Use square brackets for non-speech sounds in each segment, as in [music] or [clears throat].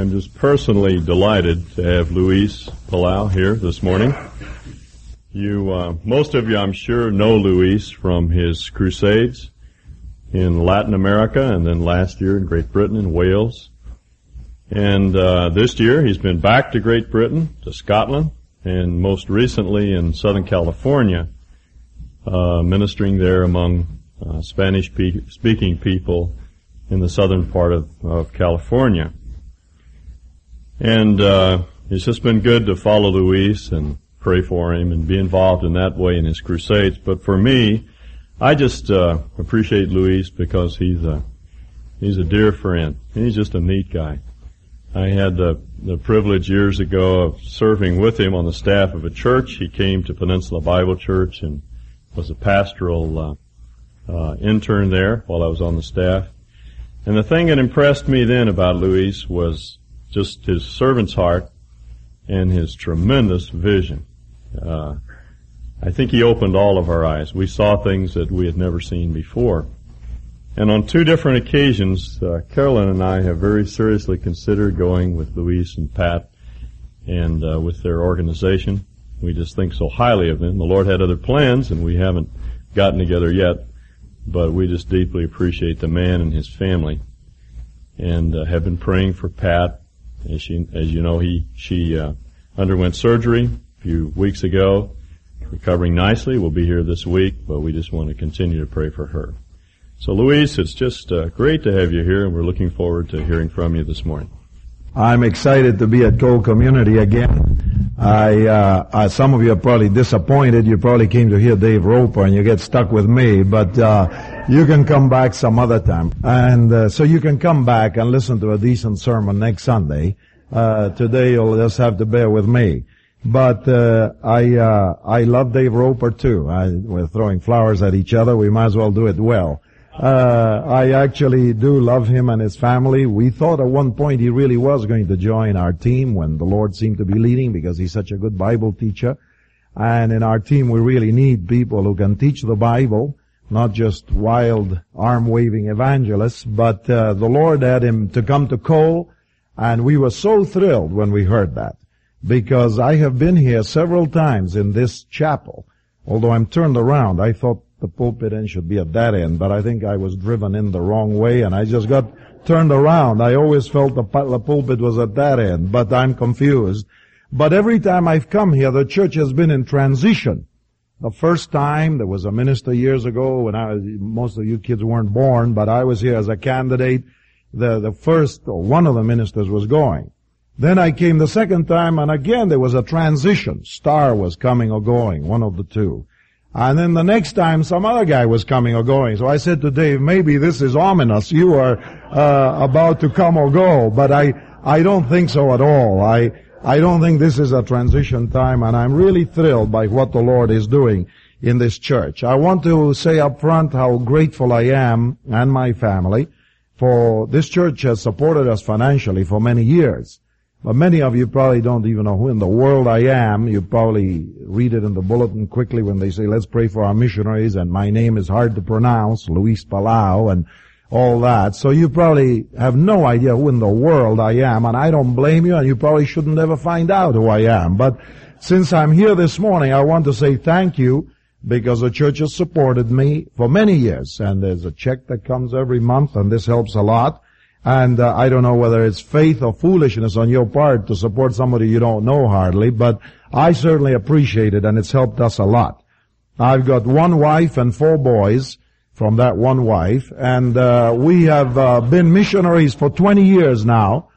am just personally delighted to have Luis Palau here this morning. You, uh, most of you, I'm sure, know Luis from his crusades in Latin America and then last year in Great Britain and Wales. And uh, this year he's been back to Great Britain, to Scotland, and most recently in Southern California, uh, ministering there among uh, Spanish-speaking people in the southern part of, of California. And uh, it's just been good to follow Luis and pray for him and be involved in that way in his crusades. But for me, I just uh, appreciate Luis because he's a he's a dear friend. He's just a neat guy. I had the the privilege years ago of serving with him on the staff of a church. He came to Peninsula Bible Church and was a pastoral uh, uh, intern there while I was on the staff. And the thing that impressed me then about Luis was just his servant's heart and his tremendous vision. Uh, I think he opened all of our eyes. We saw things that we had never seen before. And on two different occasions, uh, Carolyn and I have very seriously considered going with Luis and Pat and uh, with their organization. We just think so highly of them. The Lord had other plans, and we haven't gotten together yet but we just deeply appreciate the man and his family, and uh, have been praying for Pat. As she, as you know, he she uh, underwent surgery a few weeks ago, recovering nicely. We'll be here this week, but we just want to continue to pray for her. So, Luis, it's just uh, great to have you here, and we're looking forward to hearing from you this morning. I'm excited to be at Cole Community again. I, uh, I, some of you are probably disappointed. You probably came to hear Dave Roper and you get stuck with me, but uh, you can come back some other time. And uh, so you can come back and listen to a decent sermon next Sunday. Uh, today you'll just have to bear with me. But uh, I uh, I love Dave Roper too. I, we're throwing flowers at each other. We might as well do it well. Uh, I actually do love him and his family. We thought at one point he really was going to join our team when the Lord seemed to be leading because he's such a good Bible teacher. And in our team we really need people who can teach the Bible, not just wild arm-waving evangelists, but uh, the Lord had him to come to Cole and we were so thrilled when we heard that because I have been here several times in this chapel. Although I'm turned around, I thought the pulpit end should be at that end, but I think I was driven in the wrong way and I just got turned around. I always felt the, the pulpit was at that end, but I'm confused. But every time I've come here, the church has been in transition. The first time, there was a minister years ago when I was, most of you kids weren't born, but I was here as a candidate. The, the first, or one of the ministers was going. Then I came the second time and again there was a transition. Star was coming or going, one of the two. And then the next time some other guy was coming or going. So I said to Dave, maybe this is ominous. You are uh, about to come or go. But I, I don't think so at all. I, I don't think this is a transition time and I'm really thrilled by what the Lord is doing in this church. I want to say up front how grateful I am and my family for this church has supported us financially for many years. But many of you probably don't even know who in the world I am. You probably read it in the bulletin quickly when they say, let's pray for our missionaries, and my name is hard to pronounce, Luis Palau, and all that. So you probably have no idea who in the world I am, and I don't blame you, and you probably shouldn't ever find out who I am. But since I'm here this morning, I want to say thank you because the church has supported me for many years, and there's a check that comes every month, and this helps a lot. And uh, I don't know whether it's faith or foolishness on your part to support somebody you don't know hardly, but I certainly appreciate it and it's helped us a lot. I've got one wife and four boys from that one wife, and uh, we have uh, been missionaries for 20 years now.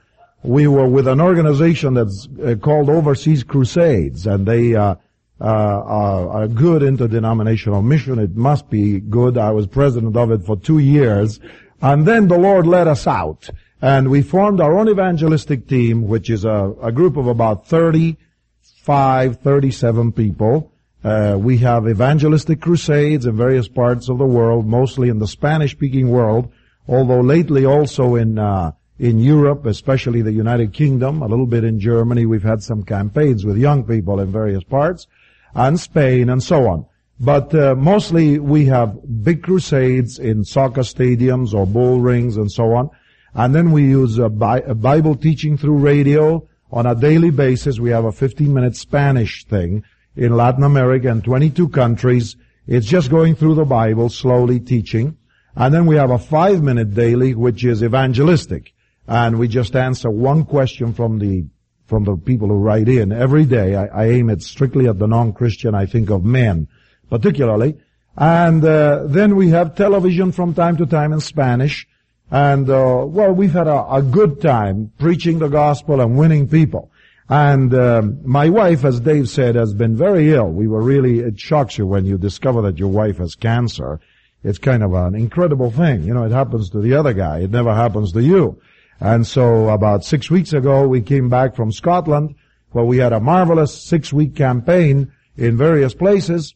We were with an organization that's uh, called Overseas Crusades, and they uh, uh, are a good interdenominational mission. It must be good. I was president of it for two years, and then the Lord led us out. And we formed our own evangelistic team, which is a, a group of about 35, 37 people. Uh, we have evangelistic crusades in various parts of the world, mostly in the Spanish-speaking world, although lately also in uh, in Europe, especially the United Kingdom, a little bit in Germany. We've had some campaigns with young people in various parts, and Spain, and so on. But uh, mostly we have big crusades in soccer stadiums or bull rings and so on. And then we use a, Bi- a Bible teaching through radio on a daily basis. We have a 15 minute Spanish thing in Latin America and 22 countries. It's just going through the Bible, slowly teaching. And then we have a five minute daily, which is evangelistic. And we just answer one question from the, from the people who write in every day. I, I aim it strictly at the non-Christian. I think of men, particularly. And uh, then we have television from time to time in Spanish. And uh, well, we've had a, a, good time preaching the gospel and winning people. And um, my wife, as Dave said, has been very ill. We were really, it shocks you when you discover that your wife has cancer. It's kind of an incredible thing. You know, it happens to the other guy. It never happens to you. And so about six weeks ago, we came back from Scotland where we had a marvelous six-week campaign in various places.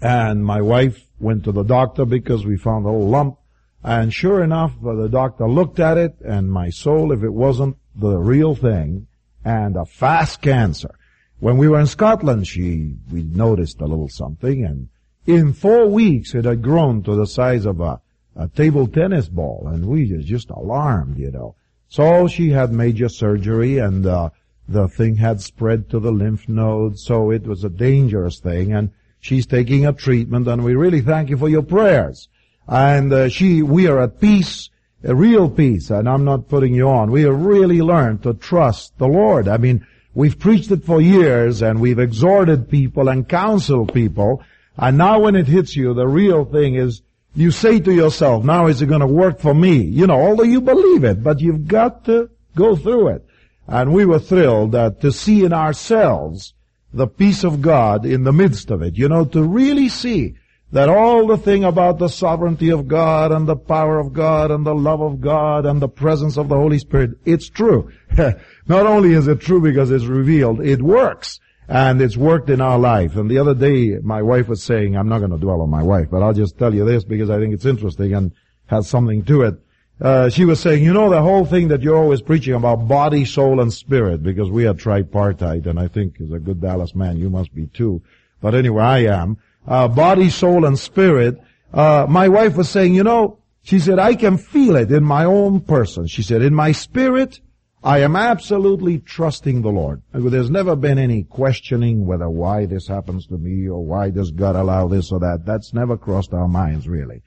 And my wife went to the doctor because we found a little lump. And sure enough, the doctor looked at it and my soul, if it wasn't the real thing, and a fast cancer. When we were in Scotland, she, we noticed a little something and in four weeks it had grown to the size of a, a table tennis ball and we just alarmed, you know. So she had major surgery and, uh, the thing had spread to the lymph nodes, so it was a dangerous thing and she's taking a treatment and we really thank you for your prayers. And uh, she, we are at peace, a real peace, and I'm not putting you on. We have really learned to trust the Lord. I mean, we've preached it for years and we've exhorted people and counseled people, and now when it hits you, the real thing is you say to yourself, now is it going to work for me? You know, although you believe it, but you've got to go through it. And we were thrilled that to see in ourselves the peace of God in the midst of it. You know, to really see that all the thing about the sovereignty of God and the power of God and the love of God and the presence of the Holy Spirit, it's true. [laughs] Not only is it true because it's revealed, it works. And it's worked in our life. And the other day, my wife was saying, I'm not going to dwell on my wife, but I'll just tell you this because I think it's interesting and has something to it. Uh, she was saying, you know, the whole thing that you're always preaching about body, soul, and spirit, because we are tripartite, and I think as a good Dallas man, you must be too. But anyway, I am. Uh, body, soul, and spirit. Uh, my wife was saying, you know, she said, I can feel it in my own person. She said, in my spirit, I am absolutely trusting the Lord. There's never been any questioning whether why this happens to me or why does God allow this or that. That's never crossed our minds, really.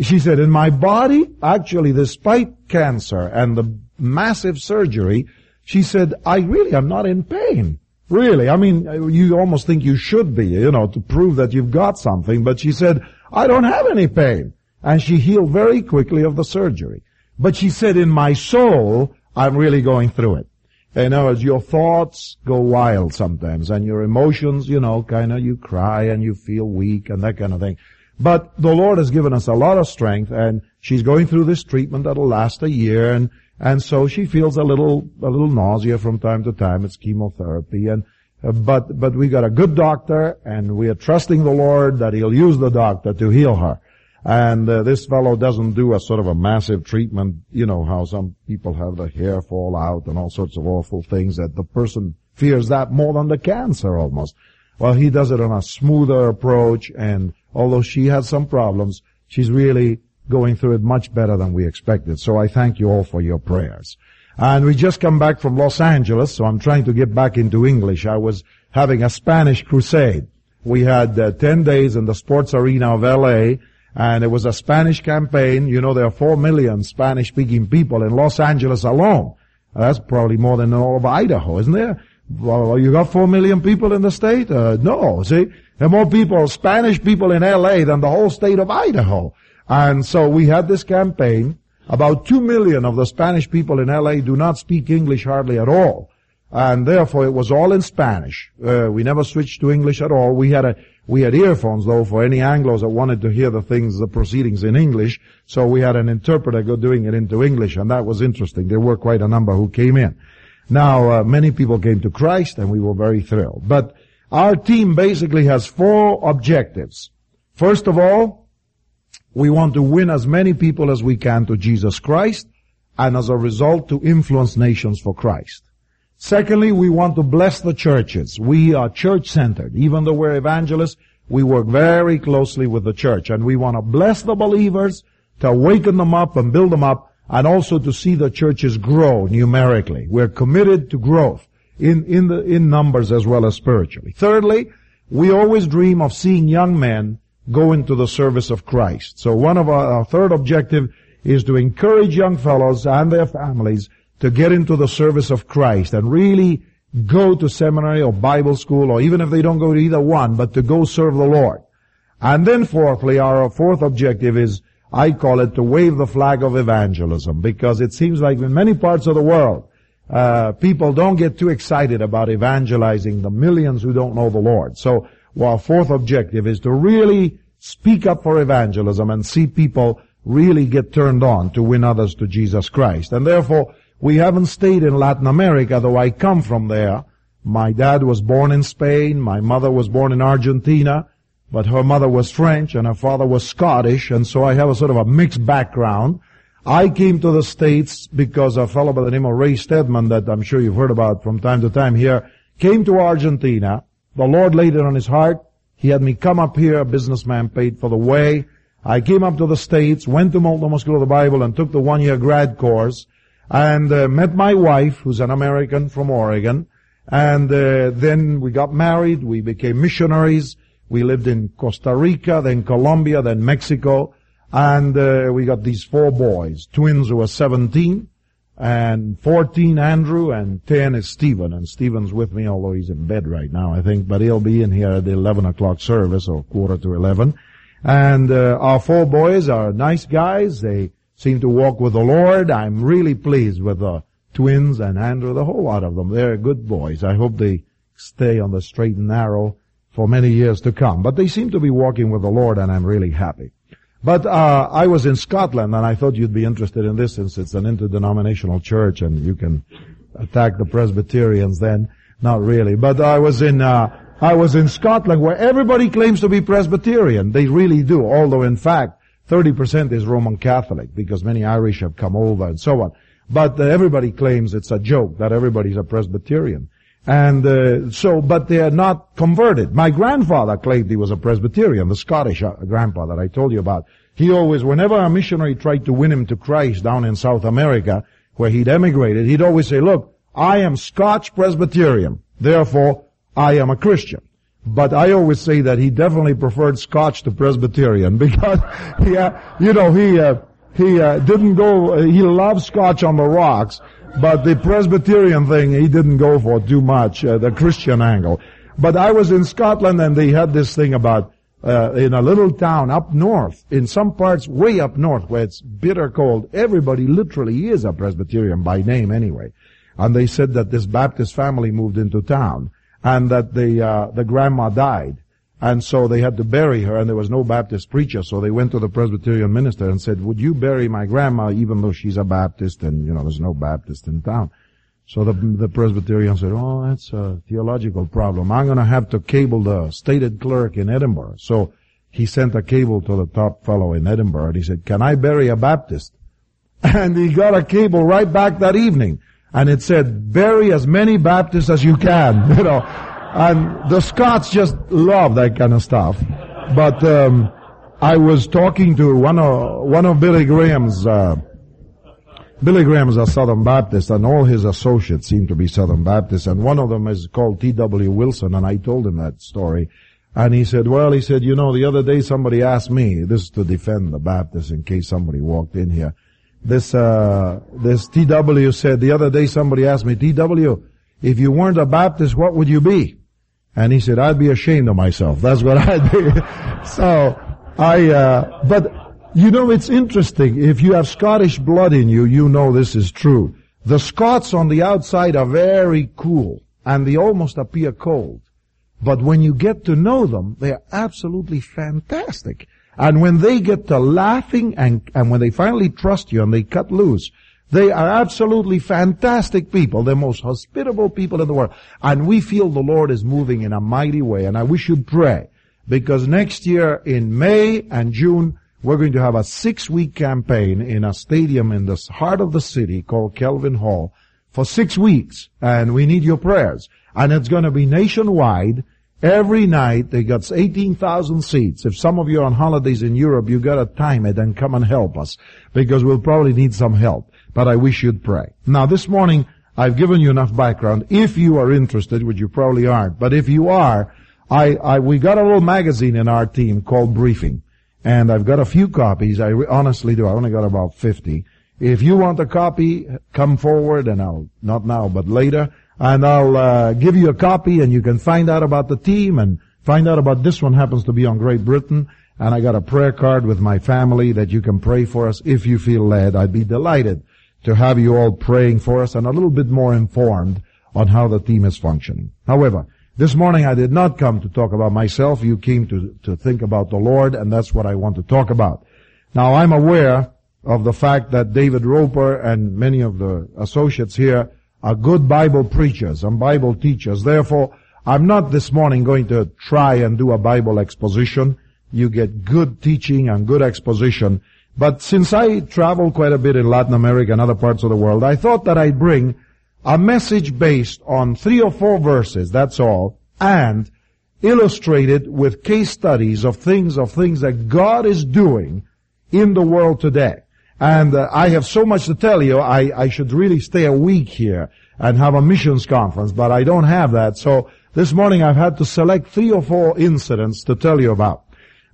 She said, in my body, actually, despite cancer and the massive surgery, she said, I really am not in pain. Really. I mean, you almost think you should be, you know, to prove that you've got something. But she said, I don't have any pain. And she healed very quickly of the surgery. But she said, in my soul, I'm really going through it. In other words, your thoughts go wild sometimes and your emotions, you know, kind of, you cry and you feel weak and that kind of thing. But the Lord has given us a lot of strength and she's going through this treatment that'll last a year and, and so she feels a little, a little nausea from time to time. It's chemotherapy and, uh, but, but we got a good doctor and we are trusting the Lord that He'll use the doctor to heal her. And uh, this fellow doesn't do a sort of a massive treatment, you know how some people have the hair fall out and all sorts of awful things that the person fears that more than the cancer almost. Well, he does it on a smoother approach and although she has some problems, she's really going through it much better than we expected. So I thank you all for your prayers. And we just come back from Los Angeles, so I'm trying to get back into English. I was having a Spanish crusade. We had uh, 10 days in the sports arena of LA, and it was a Spanish campaign. You know, there are 4 million Spanish-speaking people in Los Angeles alone. That's probably more than all of Idaho, isn't there? Well, you got 4 million people in the state? Uh, no, see? There are more people, Spanish people in LA than the whole state of Idaho. And so we had this campaign. About two million of the Spanish people in LA do not speak English hardly at all. And therefore it was all in Spanish. Uh, we never switched to English at all. We had a, we had earphones though for any Anglos that wanted to hear the things, the proceedings in English. So we had an interpreter go doing it into English and that was interesting. There were quite a number who came in. Now, uh, many people came to Christ and we were very thrilled. But our team basically has four objectives. First of all, we want to win as many people as we can to Jesus Christ and as a result to influence nations for Christ. Secondly, we want to bless the churches. We are church-centered. Even though we're evangelists, we work very closely with the church and we want to bless the believers to awaken them up and build them up and also to see the churches grow numerically. We're committed to growth in, in the, in numbers as well as spiritually. Thirdly, we always dream of seeing young men go into the service of Christ. So one of our, our third objective is to encourage young fellows and their families to get into the service of Christ and really go to seminary or Bible school or even if they don't go to either one, but to go serve the Lord. And then fourthly, our fourth objective is, I call it to wave the flag of evangelism because it seems like in many parts of the world, uh, people don't get too excited about evangelizing the millions who don't know the Lord. So our fourth objective is to really speak up for evangelism and see people really get turned on to win others to Jesus Christ. And therefore, we haven't stayed in Latin America, though I come from there. My dad was born in Spain, my mother was born in Argentina, but her mother was French and her father was Scottish, and so I have a sort of a mixed background. I came to the States because a fellow by the name of Ray Stedman that I'm sure you've heard about from time to time here came to Argentina. The Lord laid it on his heart. He had me come up here, a businessman paid for the way. I came up to the States, went to Multnomah School of the Bible and took the one year grad course and uh, met my wife, who's an American from Oregon, and uh, then we got married. We became missionaries. We lived in Costa Rica, then Colombia, then Mexico, and uh, we got these four boys, twins who were 17, and 14 Andrew, and 10 is Stephen, and Stephen's with me, although he's in bed right now, I think, but he'll be in here at the 11 o'clock service, or quarter to 11. And uh, our four boys are nice guys. They seem to walk with the Lord. I'm really pleased with the twins and Andrew, the whole lot of them. They're good boys. I hope they stay on the straight and narrow for many years to come. But they seem to be walking with the Lord and I'm really happy. But uh, I was in Scotland and I thought you'd be interested in this since it's an interdenominational church and you can attack the Presbyterians then. Not really. But I was in uh, I was in Scotland where everybody claims to be Presbyterian. They really do, although in fact 30% is Roman Catholic because many Irish have come over and so on. But uh, everybody claims it's a joke that everybody's a Presbyterian. And uh, so, but they are not converted. My grandfather claimed he was a Presbyterian, the Scottish uh, grandpa that I told you about. He always, whenever a missionary tried to win him to Christ down in South America, where he'd emigrated, he'd always say, look, I am Scotch Presbyterian, therefore I am a Christian. But I always say that he definitely preferred Scotch to Presbyterian [laughs] because he, uh, you know, he uh, he uh, didn't go. Uh, he loved Scotch on the rocks, but the Presbyterian thing he didn't go for too much. Uh, the Christian angle. But I was in Scotland and they had this thing about uh, in a little town up north, in some parts way up north where it's bitter cold. Everybody literally is a Presbyterian by name anyway. And they said that this Baptist family moved into town and that the uh, the grandma died, and so they had to bury her, and there was no Baptist preacher, so they went to the Presbyterian minister and said, "Would you bury my grandma, even though she's a Baptist, and you know there's no Baptist in town?" So the the Presbyterian said, "Oh, that's a theological problem. I'm going to have to cable the stated clerk in Edinburgh." So he sent a cable to the top fellow in Edinburgh, and he said, "Can I bury a Baptist?" [laughs] And he got a cable right back that evening and it said, bury as many Baptists as you can, [laughs] you know. And the Scots just love that kind of stuff. But um, I was talking to one of one of Billy Graham's. Uh, Billy Graham is a Southern Baptist, and all his associates seem to be Southern Baptists. And one of them is called T.W. Wilson, and I told him that story. And he said, well, he said, you know, the other day somebody asked me, this is to defend the Baptists in case somebody walked in here this uh, this TW said the other day somebody asked me, TW, if you weren't a Baptist, what would you be? And he said, I'd be ashamed of myself. That's what [laughs] I'd be. so I, uh, but you know, it's interesting. If you have Scottish blood in you, you know this is true. The Scots on the outside are very cool and they almost appear cold. But when you get to know them, they're absolutely fantastic. And when they get to laughing and, and when they finally trust you and they cut loose, they are absolutely fantastic people, the most hospitable people in the world. And we feel the Lord is moving in a mighty way. And I wish you'd pray. Because next year in May and June, we're going to have a six week campaign in a stadium in the heart of the city called Kelvin Hall for six weeks. And we need your prayers. And it's going to be nationwide Every night they got 18,000 seats. If some of you are on holidays in Europe, you gotta time it and come and help us because we'll probably need some help. But I wish you'd pray. Now this morning, I've given you enough background. If you are interested, which you probably aren't, but if you are, I, I, we got a little magazine in our team called Briefing. And I've got a few copies. I re- honestly do. I only got about 50. If you want a copy, come forward and I'll, not now, but later, and I'll uh, give you a copy and you can find out about the team and find out about this one happens to be on Great Britain. And I got a prayer card with my family that you can pray for us if you feel led. I'd be delighted to have you all praying for us and a little bit more informed on how the team is functioning. However, this morning I did not come to talk about myself. You came to, to think about the Lord and that's what I want to talk about. Now I'm aware of the fact that David Roper and many of the associates here are good Bible preachers and Bible teachers. Therefore, I'm not this morning going to try and do a Bible exposition. You get good teaching and good exposition. But since I travel quite a bit in Latin America and other parts of the world, I thought that I'd bring a message based on three or four verses, that's all, and illustrated with case studies of things, of things that God is doing in the world today. And uh, I have so much to tell you, I, I should really stay a week here and have a missions conference, but I don't have that. So this morning I've had to select three or four incidents to tell you about.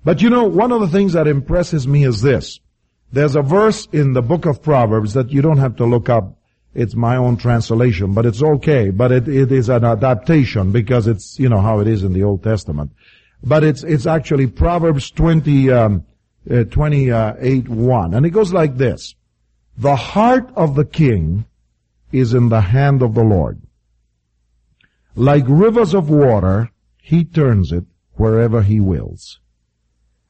But you know, one of the things that impresses me is this. There's a verse in the book of Proverbs that you don't have to look up. It's my own translation, but it's okay. But it, it is an adaptation because it's, you know, how it is in the Old Testament. But it's, it's actually Proverbs 20, um, uh, 28 1. And it goes like this. The heart of the king is in the hand of the Lord. Like rivers of water, he turns it wherever he wills.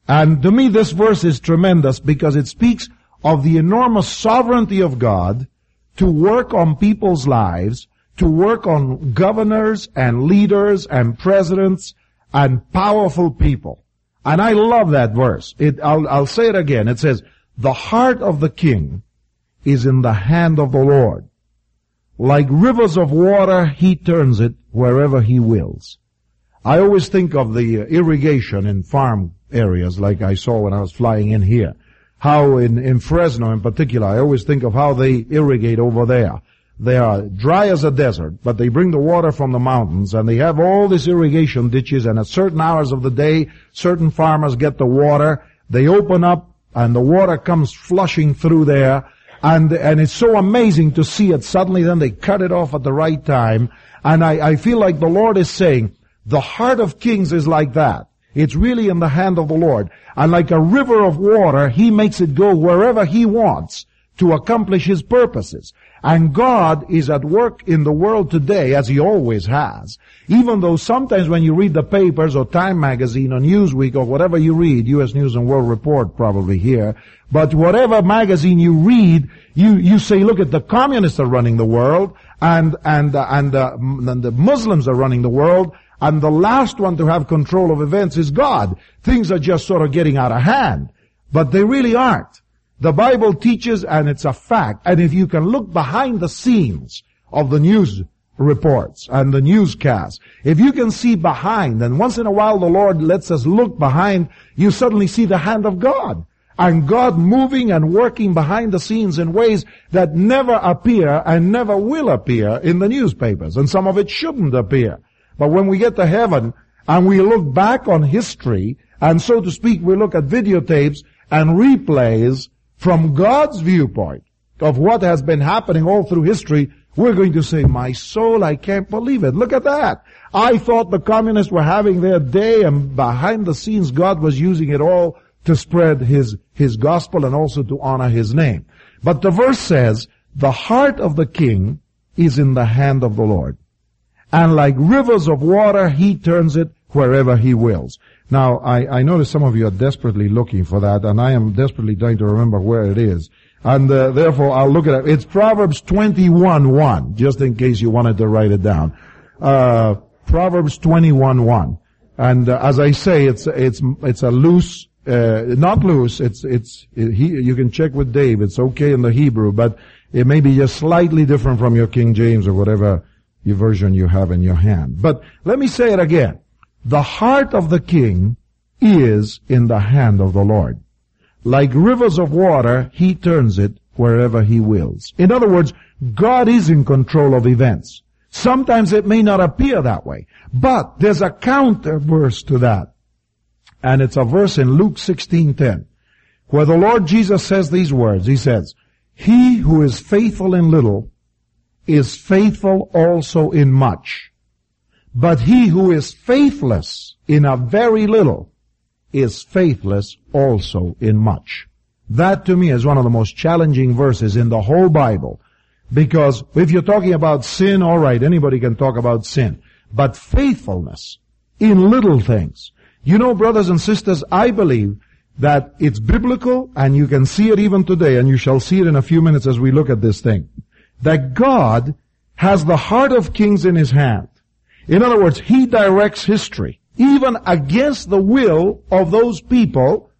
And to me this verse is tremendous because it speaks of the enormous sovereignty of God to work on people's lives, to work on governors and leaders and presidents and powerful people. And I love that verse. It, I'll, I'll say it again. It says, the heart of the king is in the hand of the Lord. Like rivers of water, he turns it wherever he wills. I always think of the irrigation in farm areas like I saw when I was flying in here. How in, in Fresno in particular, I always think of how they irrigate over there. They are dry as a desert, but they bring the water from the mountains and they have all these irrigation ditches and at certain hours of the day, certain farmers get the water, they open up and the water comes flushing through there and, and it's so amazing to see it. Suddenly then they cut it off at the right time and I, I feel like the Lord is saying, the heart of kings is like that. It's really in the hand of the Lord. And like a river of water, He makes it go wherever He wants to accomplish His purposes. And God is at work in the world today as He always has. Even though sometimes when you read the papers or Time Magazine or Newsweek or whatever you read, U.S. News and World Report probably here, but whatever magazine you read, you, you say, look at the communists are running the world and, and, uh, and, uh, and the Muslims are running the world and the last one to have control of events is God. Things are just sort of getting out of hand. But they really aren't. The Bible teaches, and it's a fact, and if you can look behind the scenes of the news reports and the newscasts, if you can see behind, and once in a while the Lord lets us look behind, you suddenly see the hand of God. And God moving and working behind the scenes in ways that never appear and never will appear in the newspapers. And some of it shouldn't appear. But when we get to heaven and we look back on history, and so to speak, we look at videotapes and replays from God's viewpoint of what has been happening all through history, we're going to say, my soul, I can't believe it. Look at that. I thought the communists were having their day and behind the scenes God was using it all to spread His, His gospel and also to honor His name. But the verse says, the heart of the king is in the hand of the Lord and like rivers of water, he turns it wherever he wills. Now, I, I notice some of you are desperately looking for that, and I am desperately trying to remember where it is. And uh, therefore, I'll look at it. It's Proverbs 21, 1, just in case you wanted to write it down. Uh, Proverbs 21, 1. And uh, as I say, it's, it's, it's a loose, uh, not loose, it's, it's, it, he, you can check with Dave, it's okay in the Hebrew, but it may be just slightly different from your King James or whatever version you have in your hand. But let me say it again. The heart of the king is in the hand of the Lord. Like rivers of water, he turns it wherever he wills. In other words, God is in control of events. Sometimes it may not appear that way, but there's a counter verse to that. And it's a verse in Luke 16:10, where the Lord Jesus says these words. He says, "He who is faithful in little is faithful also in much. But he who is faithless in a very little is faithless also in much." That to me is one of the most challenging verses in the whole Bible. Because if you're talking about sin, alright, anybody can talk about sin. But faithfulness in little things. You know, brothers and sisters, I believe that it's biblical and you can see it even today and you shall see it in a few minutes as we look at this thing. That God has the heart of kings in his hand. In other words, he directs history, even against the will of those people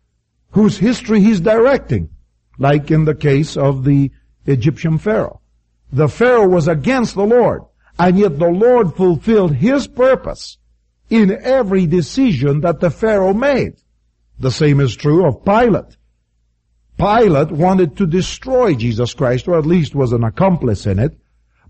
whose history he's directing. Like in the case of the Egyptian Pharaoh. The Pharaoh was against the Lord, and yet the Lord fulfilled his purpose in every decision that the Pharaoh made. The same is true of Pilate. Pilate wanted to destroy Jesus Christ, or at least was an accomplice in it,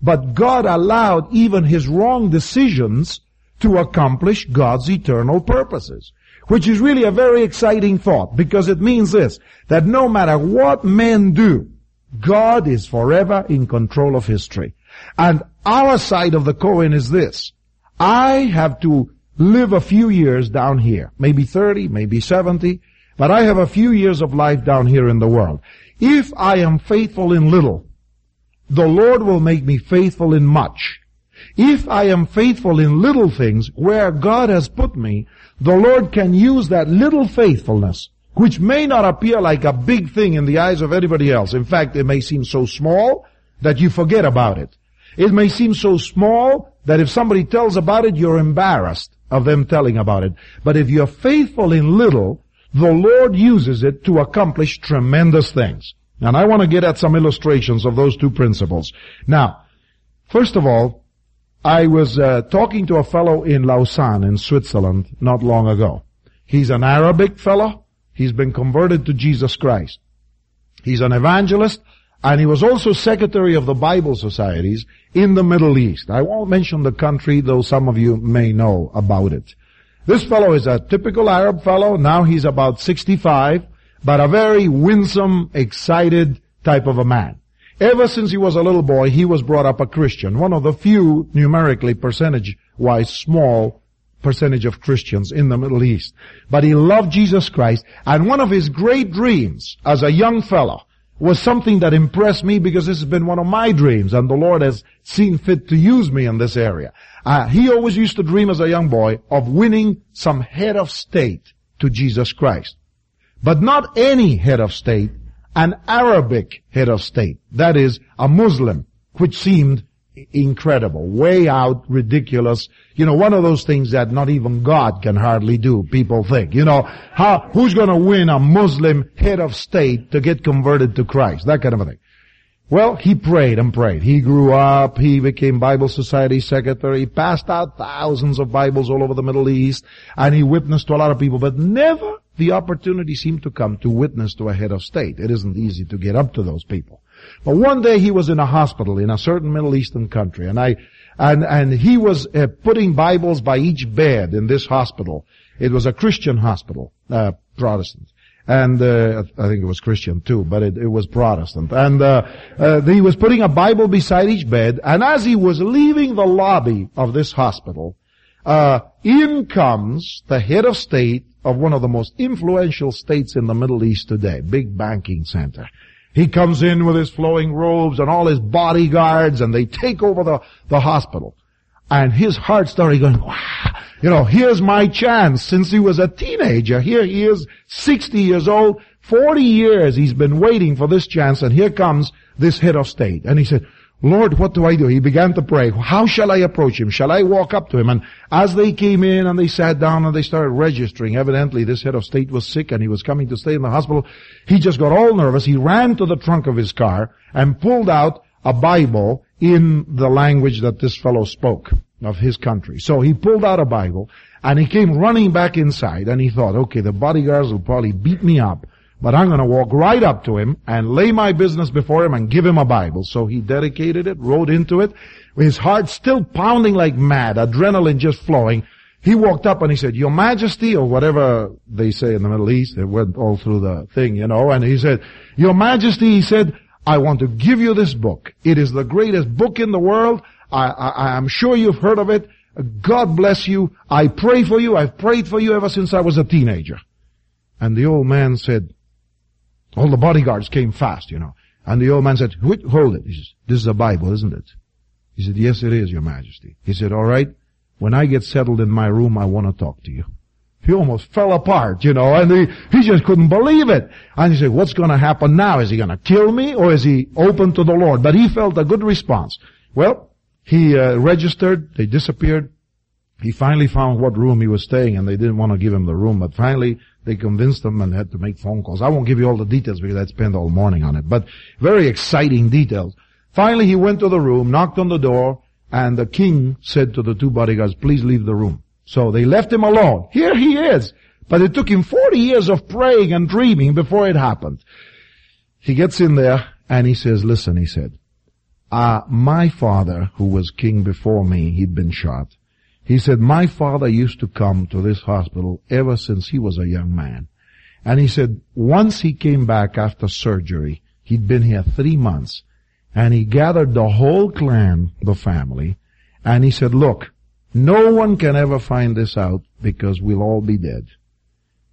but God allowed even his wrong decisions to accomplish God's eternal purposes. Which is really a very exciting thought, because it means this, that no matter what men do, God is forever in control of history. And our side of the coin is this. I have to live a few years down here. Maybe 30, maybe 70. But I have a few years of life down here in the world. If I am faithful in little, the Lord will make me faithful in much. If I am faithful in little things where God has put me, the Lord can use that little faithfulness which may not appear like a big thing in the eyes of anybody else. In fact, it may seem so small that you forget about it. It may seem so small that if somebody tells about it, you're embarrassed of them telling about it. But if you're faithful in little, the Lord uses it to accomplish tremendous things. And I want to get at some illustrations of those two principles. Now, first of all, I was uh, talking to a fellow in Lausanne in Switzerland not long ago. He's an Arabic fellow, He's been converted to Jesus Christ. He's an evangelist and he was also secretary of the Bible societies in the Middle East. I won't mention the country, though some of you may know about it. This fellow is a typical Arab fellow. Now he's about 65, but a very winsome, excited type of a man. Ever since he was a little boy, he was brought up a Christian, one of the few numerically percentage-wise small percentage of Christians in the Middle East. But he loved Jesus Christ, and one of his great dreams as a young fellow was something that impressed me because this has been one of my dreams, and the Lord has seen fit to use me in this area. Uh, he always used to dream as a young boy of winning some head of state to Jesus Christ. But not any head of state, an Arabic head of state. That is, a Muslim, which seemed incredible, way out, ridiculous. You know, one of those things that not even God can hardly do, people think. You know, how, who's gonna win a Muslim head of state to get converted to Christ? That kind of a thing. Well, he prayed and prayed. He grew up, he became Bible Society secretary, he passed out thousands of Bibles all over the Middle East, and he witnessed to a lot of people, but never the opportunity seemed to come to witness to a head of state. It isn't easy to get up to those people. But one day he was in a hospital in a certain Middle Eastern country, and I, and and he was uh, putting Bibles by each bed in this hospital. It was a Christian hospital, uh, Protestant, and uh, I think it was Christian too, but it, it was Protestant. And uh, uh, he was putting a Bible beside each bed, and as he was leaving the lobby of this hospital, uh, in comes the head of state of one of the most influential states in the Middle East today, big banking center. He comes in with his flowing robes and all his bodyguards and they take over the, the hospital. And his heart started going, wow, you know, here's my chance since he was a teenager. Here he is, 60 years old, 40 years he's been waiting for this chance and here comes this head of state. And he said, Lord, what do I do? He began to pray. How shall I approach him? Shall I walk up to him? And as they came in and they sat down and they started registering, evidently this head of state was sick and he was coming to stay in the hospital. He just got all nervous. He ran to the trunk of his car and pulled out a Bible in the language that this fellow spoke. of his country. So he pulled out a Bible and he came running back inside and he thought, okay, the bodyguards will probably beat me up, but I'm going to walk right up to him and lay my business before him and give him a Bible. So he dedicated it, wrote into it, his heart still pounding like mad, adrenaline just flowing. He walked up and he said, Your Majesty, or whatever they say in the Middle East, it went all through the thing, you know, and he said, Your Majesty, he said, I want to give you this book. It is the greatest book in the world. I, I, I'm sure you've heard of it. God bless you. I pray for you. I've prayed for you ever since I was a teenager. And the old man said, all the bodyguards came fast, you know. And the old man said, hold it. He says, this is a Bible, isn't it? He said, yes it is, your majesty. He said, alright, when I get settled in my room, I want to talk to you. He almost fell apart, you know, and he, he just couldn't believe it. And he said, what's gonna happen now? Is he gonna kill me or is he open to the Lord? But he felt a good response. Well, he uh, registered, they disappeared. He finally found what room he was staying and they didn't want to give him the room, but finally they convinced him and had to make phone calls. I won't give you all the details because I'd spend all morning on it, but very exciting details. Finally he went to the room, knocked on the door, and the king said to the two bodyguards, please leave the room. So they left him alone. Here he is. But it took him 40 years of praying and dreaming before it happened. He gets in there and he says, listen, he said, uh, my father, who was king before me, he'd been shot. He said, my father used to come to this hospital ever since he was a young man. And he said, once he came back after surgery, he'd been here three months, and he gathered the whole clan, the family, and he said, look, no one can ever find this out because we'll all be dead.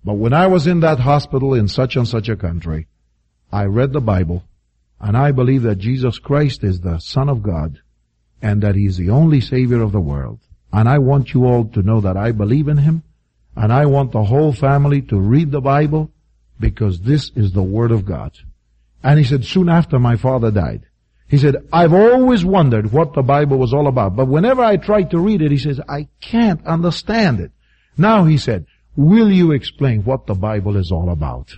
But when I was in that hospital in such and such a country, I read the Bible and I believe that Jesus Christ is the Son of God and that He is the only Savior of the world. And I want you all to know that I believe in Him and I want the whole family to read the Bible because this is the Word of God. And he said, soon after my father died, he said, I've always wondered what the Bible was all about, but whenever I tried to read it, he says, I can't understand it. Now he said, will you explain what the Bible is all about?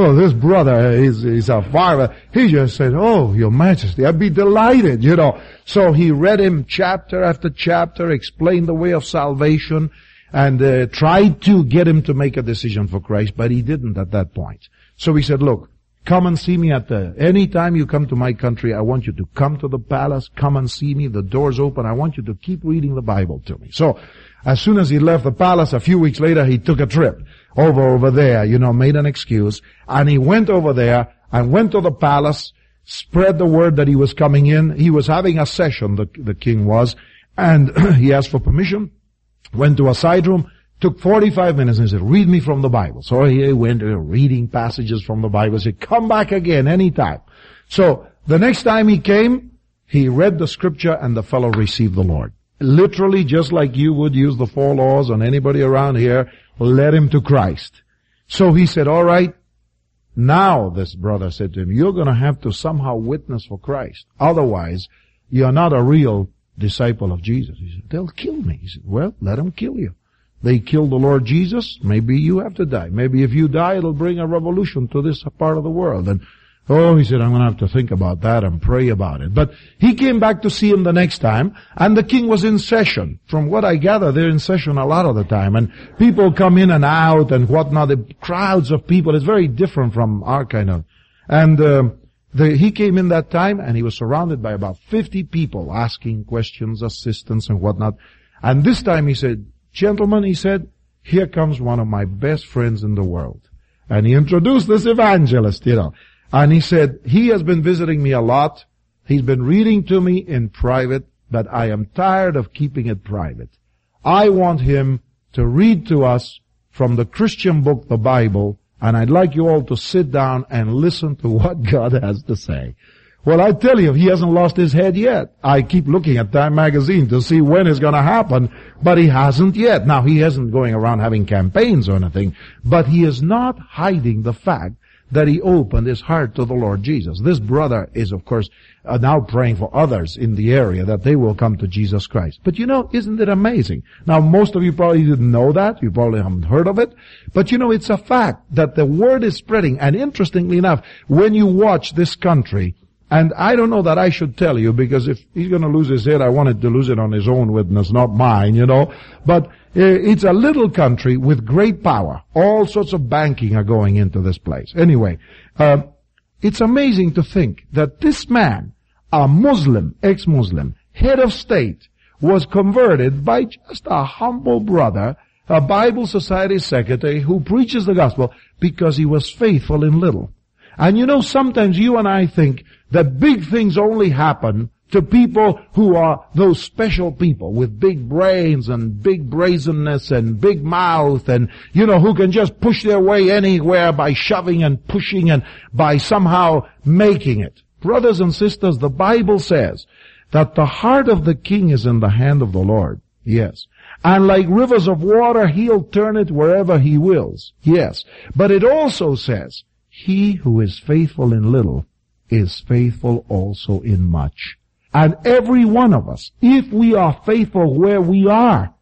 Well, this brother is, a father. He just said, oh, your majesty, I'd be delighted, you know. So he read him chapter after chapter, explained the way of salvation, and uh, tried to get him to make a decision for Christ, but he didn't at that point. So he said, look, Come and see me at the, any time you come to my country, I want you to come to the palace, come and see me, the door's open, I want you to keep reading the Bible to me. So, as soon as he left the palace, a few weeks later, he took a trip over, over there, you know, made an excuse, and he went over there and went to the palace, spread the word that he was coming in. He was having a session, the, the king was, and [clears throat] he asked for permission, went to a side room, Took 45 minutes and said, read me from the Bible. So he went uh, reading passages from the Bible. Said, come back again anytime. So the next time he came, he read the scripture and the fellow received the Lord. Literally just like you would use the four laws on anybody around here, led him to Christ. So he said, alright, now this brother said to him, you're gonna have to somehow witness for Christ. Otherwise, you're not a real disciple of Jesus. He said, they'll kill me. He said, well, let them kill you. They killed the Lord Jesus. Maybe you have to die. Maybe if you die, it'll bring a revolution to this part of the world. And oh, he said, I'm going to have to think about that and pray about it. But he came back to see him the next time, and the king was in session. From what I gather, they're in session a lot of the time, and people come in and out and whatnot. The crowds of people. It's very different from our kind of. And uh, the, he came in that time, and he was surrounded by about 50 people asking questions, assistance, and whatnot. And this time he said, Gentlemen, he said, here comes one of my best friends in the world. And he introduced this evangelist, you know. And he said, he has been visiting me a lot. He's been reading to me in private, but I am tired of keeping it private. I want him to read to us from the Christian book, the Bible, and I'd like you all to sit down and listen to [laughs] what God has to say. Well, I tell you, he hasn't lost his head yet. I keep looking at Time magazine to see when it's gonna happen, but he hasn't yet. Now, he isn't going around having campaigns or anything, but he is not hiding the fact that he opened his heart to the Lord Jesus. This brother is, of course, uh, now praying for others in the area that they will come to Jesus Christ. But you know, isn't it amazing? Now, most of you probably didn't know that. You probably haven't heard of it. But you know, it's a fact that the word is spreading. And interestingly enough, when you watch this country, And I don't know that I should tell you because if he's going to lose his head, I wanted to lose it on his own witness, not mine, you know. But it's a little country with great power. All sorts of banking are going into this place. Anyway, uh, it's amazing to think that this man, a Muslim, ex-Muslim, head of state, was converted by just a humble brother, a Bible Society secretary who preaches the gospel because he was faithful in little. And you know, sometimes you and I think that big things only happen to people who are those special people with big brains and big brazenness and big mouth and, you know, who can just push their way anywhere by shoving and pushing and by somehow making it. Brothers and sisters, the Bible says that the heart of the king is in the hand of the Lord. Yes. And like rivers of water, he'll turn it wherever he wills. Yes. But it also says, he who is faithful in little is faithful also in much. And every one of us, if we are faithful where we are,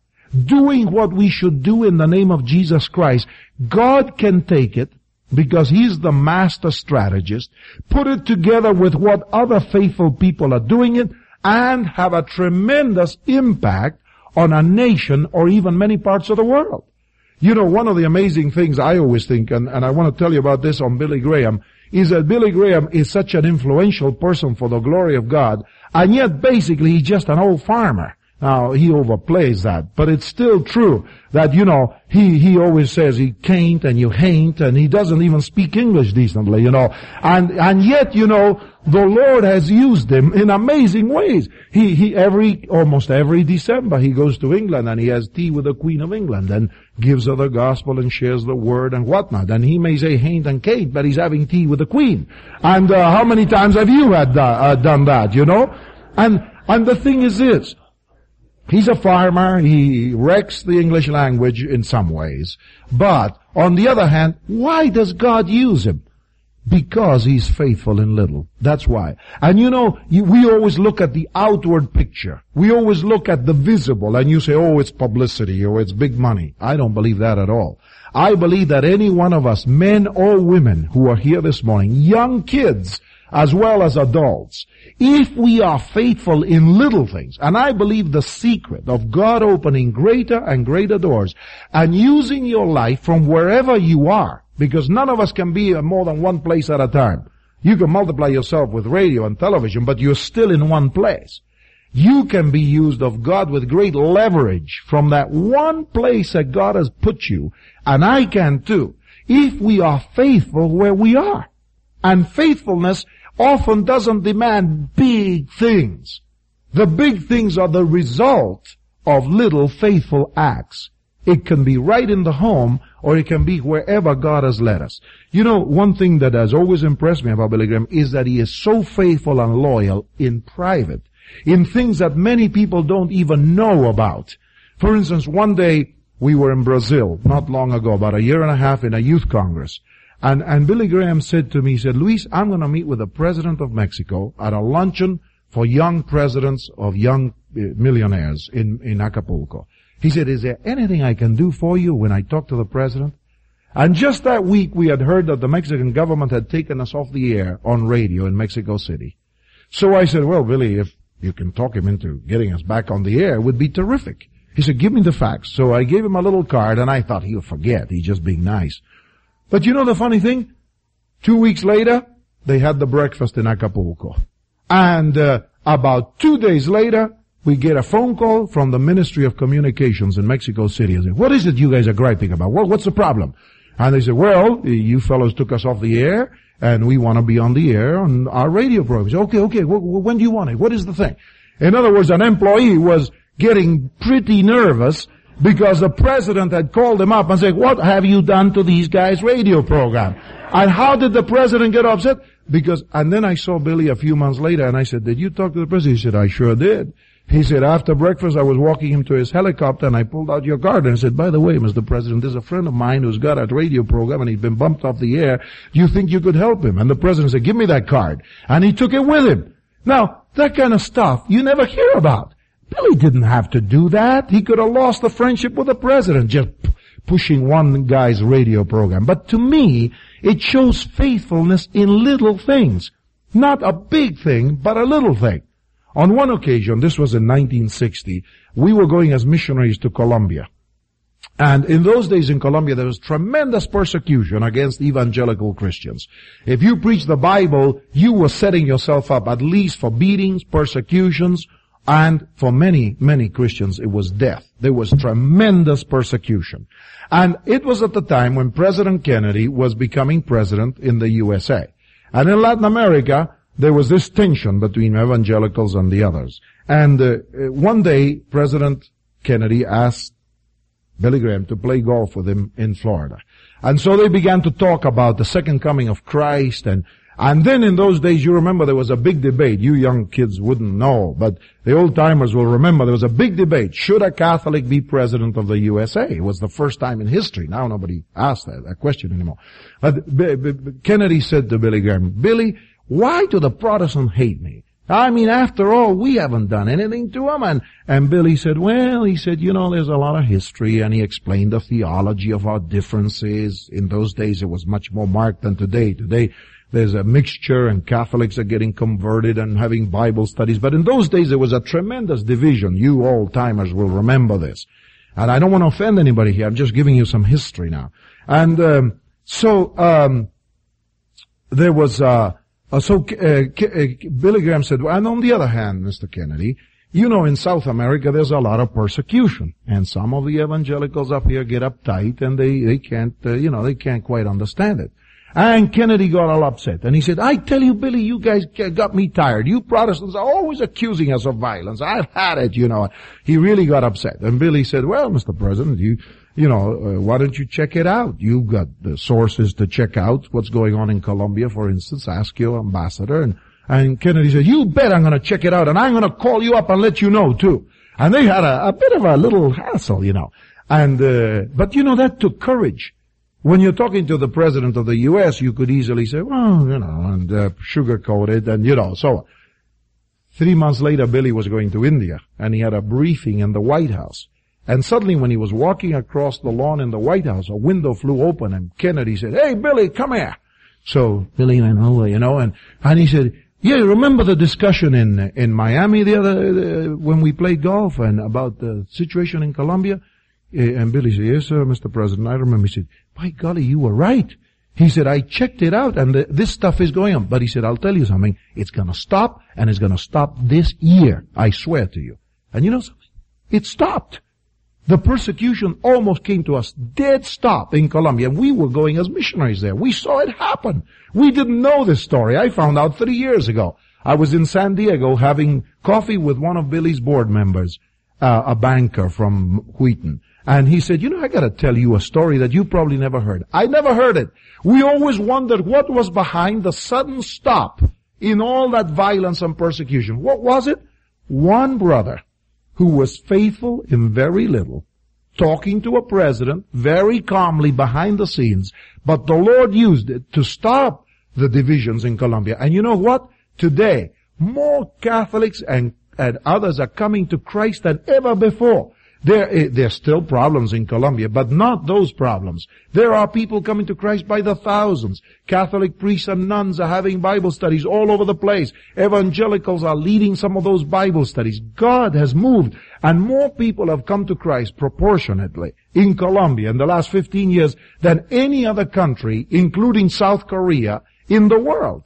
doing what we should do in the name of Jesus Christ, God can take it because He's the master strategist, put it together with what other faithful people are doing it, and have a tremendous impact on a nation or even many parts of the world. You know, one of the amazing things I always think, and, and I want to tell you about this on Billy Graham, is that Billy Graham is such an influential person for the glory of God, and yet basically he's just an old farmer. Now, he overplays that, but it's still true that, you know, he, he always says he can't and you hain't and he doesn't even speak English decently, you know. And, and yet, you know, the Lord has used him in amazing ways. He, he every, almost every December he goes to England and he has tea with the Queen of England and gives her the gospel and shares the word and whatnot. And he may say hain't and can't, but he's having tea with the Queen. And, uh, how many times have you had, uh, uh, done that, you know? And, and the thing is this, He's a farmer. He wrecks the English language in some ways. But, on the other hand, why does God use him? Because he's faithful in little. That's why. And you know, we always look at the outward picture. We always look at the visible and you say, oh, it's publicity or it's big money. I don't believe that at all. I believe that any one of us, men or women who are here this morning, young kids, as well as adults, if we are faithful in little things, and I believe the secret of God opening greater and greater doors and using your life from wherever you are, because none of us can be in more than one place at a time. You can multiply yourself with radio and television, but you're still in one place. You can be used of God with great leverage from that one place that God has put you, and I can too, if we are faithful where we are. And faithfulness often doesn't demand big things. The big things are the result of little faithful acts. It can be right in the home or it can be wherever God has led us. You know, one thing that has always impressed me about Billy Graham is that he is so faithful and loyal in private, in things that many people don't even know about. For instance, one day we were in Brazil, not long ago, about a year and a half in a youth congress. And, and Billy Graham said to me, he said, Luis, I'm going to meet with the president of Mexico at a luncheon for young presidents of young uh, millionaires in, in Acapulco. He said, is there anything I can do for you when I talk to the president? And just that week we had heard that the Mexican government had taken us off the air on radio in Mexico City. So I said, well, Billy, if you can talk him into getting us back on the air, it would be terrific. He said, give me the facts. So I gave him a little card and I thought he'll forget. He's just being nice. But you know the funny thing? Two weeks later, they had the breakfast in Acapulco. And uh, about two days later, we get a phone call from the Ministry of Communications in Mexico City. I said, what is it you guys are griping about? What, what's the problem? And they said, well, you fellows took us off the air, and we want to be on the air on our radio programs. Okay, okay, when do you want it? What is the thing? In other words, an employee was getting pretty nervous because the president had called him up and said, what have you done to these guys' radio program? And how did the president get upset? Because, and then I saw Billy a few months later and I said, did you talk to the president? He said, I sure did. He said, after breakfast I was walking him to his helicopter and I pulled out your card and I said, by the way, Mr. President, there's a friend of mine who's got a radio program and he's been bumped off the air. Do you think you could help him? And the president said, give me that card. And he took it with him. Now, that kind of stuff you never hear about. Billy didn't have to do that. He could have lost the friendship with the president just pushing one guy's radio program. But to me, it shows faithfulness in little things. Not a big thing, but a little thing. On one occasion, this was in 1960, we were going as missionaries to Colombia. And in those days in Colombia, there was tremendous persecution against evangelical Christians. If you preached the Bible, you were setting yourself up at least for beatings, persecutions, and for many, many Christians, it was death. There was tremendous persecution. And it was at the time when President Kennedy was becoming president in the USA. And in Latin America, there was this tension between evangelicals and the others. And uh, one day, President Kennedy asked Billy Graham to play golf with him in Florida. And so they began to talk about the second coming of Christ and and then in those days, you remember there was a big debate. You young kids wouldn't know, but the old timers will remember there was a big debate. Should a Catholic be president of the USA? It was the first time in history. Now nobody asks that, that question anymore. But B- B- Kennedy said to Billy Graham, Billy, why do the Protestants hate me? I mean, after all, we haven't done anything to them. And, and Billy said, well, he said, you know, there's a lot of history and he explained the theology of our differences. In those days, it was much more marked than today. Today, there's a mixture and Catholics are getting converted and having Bible studies. But in those days, there was a tremendous division. You old timers will remember this. And I don't want to offend anybody here. I'm just giving you some history now. And, um, so, um, there was, uh, uh, so uh, uh, Billy Graham said, and on the other hand, Mr. Kennedy, you know, in South America, there's a lot of persecution, and some of the evangelicals up here get uptight, and they they can't, uh, you know, they can't quite understand it. And Kennedy got all upset, and he said, "I tell you, Billy, you guys got me tired. You Protestants are always accusing us of violence. I've had it, you know." He really got upset, and Billy said, "Well, Mr. President, you." you know, uh, why don't you check it out? You've got the sources to check out what's going on in Colombia, for instance. Ask your ambassador. And, and Kennedy said, you bet I'm going to check it out and I'm going to call you up and let you know too. And they had a, a bit of a little hassle, you know. And, uh, but you know, that took courage. When you're talking to the president of the U.S., you could easily say, well, you know, and uh, sugarcoat it and, you know, so Three months later, Billy was going to India and he had a briefing in the White House. And suddenly when he was walking across the lawn in the White House, a window flew open and Kennedy said, hey Billy, come here. So Billy went over, you know, and, and he said, yeah, remember the discussion in, in Miami the other, uh, when we played golf and about the situation in Colombia? Eh, and Billy said, yes sir, Mr. President, I remember. He said, by golly, you were right. He said, I checked it out and the, this stuff is going on. But he said, I'll tell you something. It's gonna stop and it's gonna stop this year. I swear to you. And you know something? It stopped. The persecution almost came to us dead stop in Colombia. We were going as missionaries there. We saw it happen. We didn't know this story. I found out three years ago. I was in San Diego having coffee with one of Billy's board members, uh, a banker from Wheaton. And he said, you know, I gotta tell you a story that you probably never heard. I never heard it. We always wondered what was behind the sudden stop in all that violence and persecution. What was it? One brother who was faithful in very little, talking to a president very calmly behind the scenes, but the Lord used it to stop the divisions in Colombia. And you know what? Today, more Catholics and, and others are coming to Christ than ever before. There, eh, there's still problems in Colombia, but not those problems. There are people coming to Christ by the thousands. Catholic priests and nuns are having Bible studies all over the place. Evangelicals are leading some of those Bible studies. God has moved, and more people have come to Christ proportionately in Colombia in the last 15 years than any other country, including South Korea, in the world.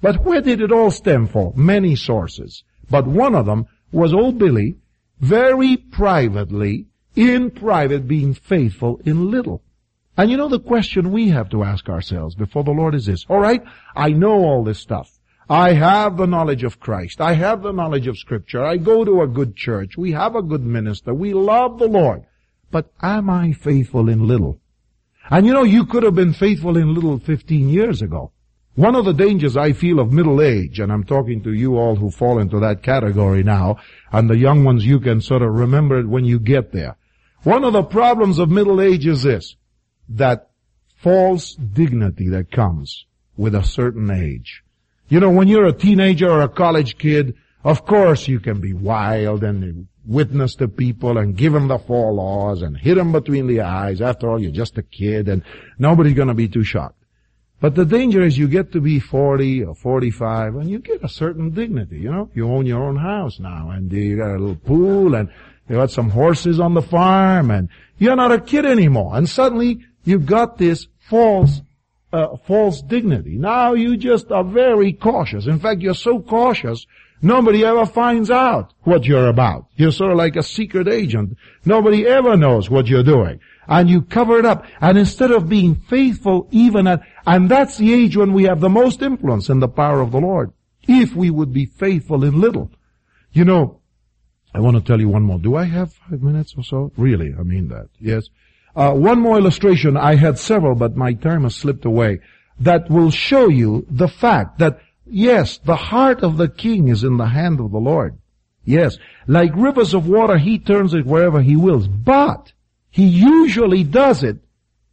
But where did it all stem from? Many sources. But one of them was old Billy very privately, in private, being faithful in little. And you know the question we have to ask ourselves before the Lord is this, alright, I know all this stuff. I have the knowledge of Christ. I have the knowledge of scripture. I go to a good church. We have a good minister. We love the Lord. But am I faithful in little? And you know, you could have been faithful in little 15 years ago. One of the dangers I feel of middle age, and I'm talking to you all who fall into that category now, and the young ones you can sort of remember it when you get there. One of the problems of middle age is this, that false dignity that comes with a certain age. You know, when you're a teenager or a college kid, of course you can be wild and witness to people and give them the four laws and hit them between the eyes. After all, you're just a kid and nobody's gonna be too shocked. But the danger is you get to be 40 or 45 and you get a certain dignity, you know? You own your own house now and you got a little pool and you got some horses on the farm and you're not a kid anymore. And suddenly you've got this false, uh, false dignity. Now you just are very cautious. In fact, you're so cautious Nobody ever finds out what you're about. You're sort of like a secret agent. Nobody ever knows what you're doing. And you cover it up. And instead of being faithful even at, and that's the age when we have the most influence in the power of the Lord. If we would be faithful in little. You know, I want to tell you one more. Do I have five minutes or so? Really, I mean that. Yes. Uh, one more illustration. I had several, but my time has slipped away. That will show you the fact that Yes, the heart of the king is in the hand of the Lord. Yes, like rivers of water, he turns it wherever he wills. But he usually does it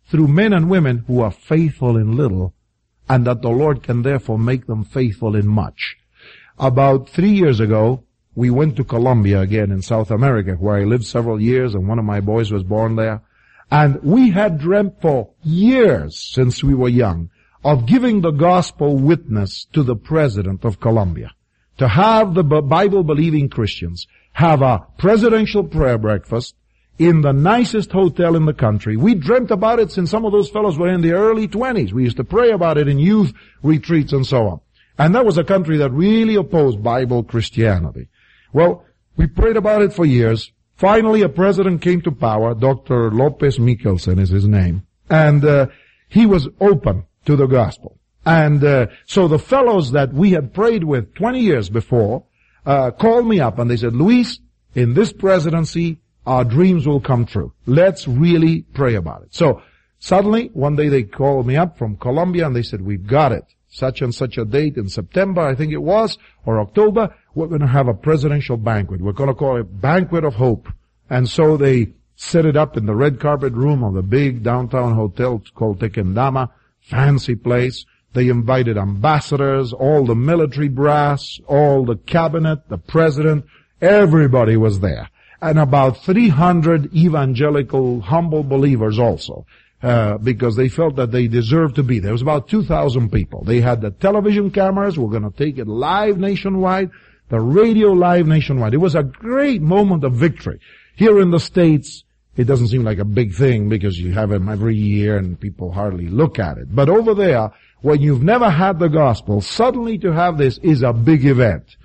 through men and women who are faithful in little and that the Lord can therefore make them faithful in much. About three years ago, we went to Colombia again in South America where I lived several years and one of my boys was born there. And we had dreamt for years since we were young of giving the gospel witness to the president of Colombia. To have the Bible believing Christians have a presidential prayer breakfast in the nicest hotel in the country. We dreamt about it since some of those fellows were in the early 20s. We used to pray about it in youth retreats and so on. And that was a country that really opposed Bible Christianity. Well, we prayed about it for years. Finally, a president came to power. Dr. Lopez Michelsen is his name. And uh, he was open to the gospel. And uh, so the fellows that we had prayed with 20 years before uh, called me up and they said, Luis, in this presidency, our dreams will come true. Let's really pray about it. So suddenly, one day they called me up from Colombia and they said, we've got it. Such and such a date in September, I think it was, or October, we're going to have a presidential banquet. We're going to call it Banquet of Hope. And so they set it up in the red carpet room of the big downtown hotel called Tequendama fancy place. They invited ambassadors, all the military brass, all the cabinet, the president, everybody was there. And about 300 evangelical, humble believers also. Uh, because they felt that they deserved to be there. It was about 2,000 people. They had the television cameras. We're to take it live nationwide. The radio live nationwide. It was a great moment of victory. Here in the States, it doesn't seem like a big thing because you have them every year and people hardly look at it. But over there, when you've never had the gospel, suddenly to have this is a big event.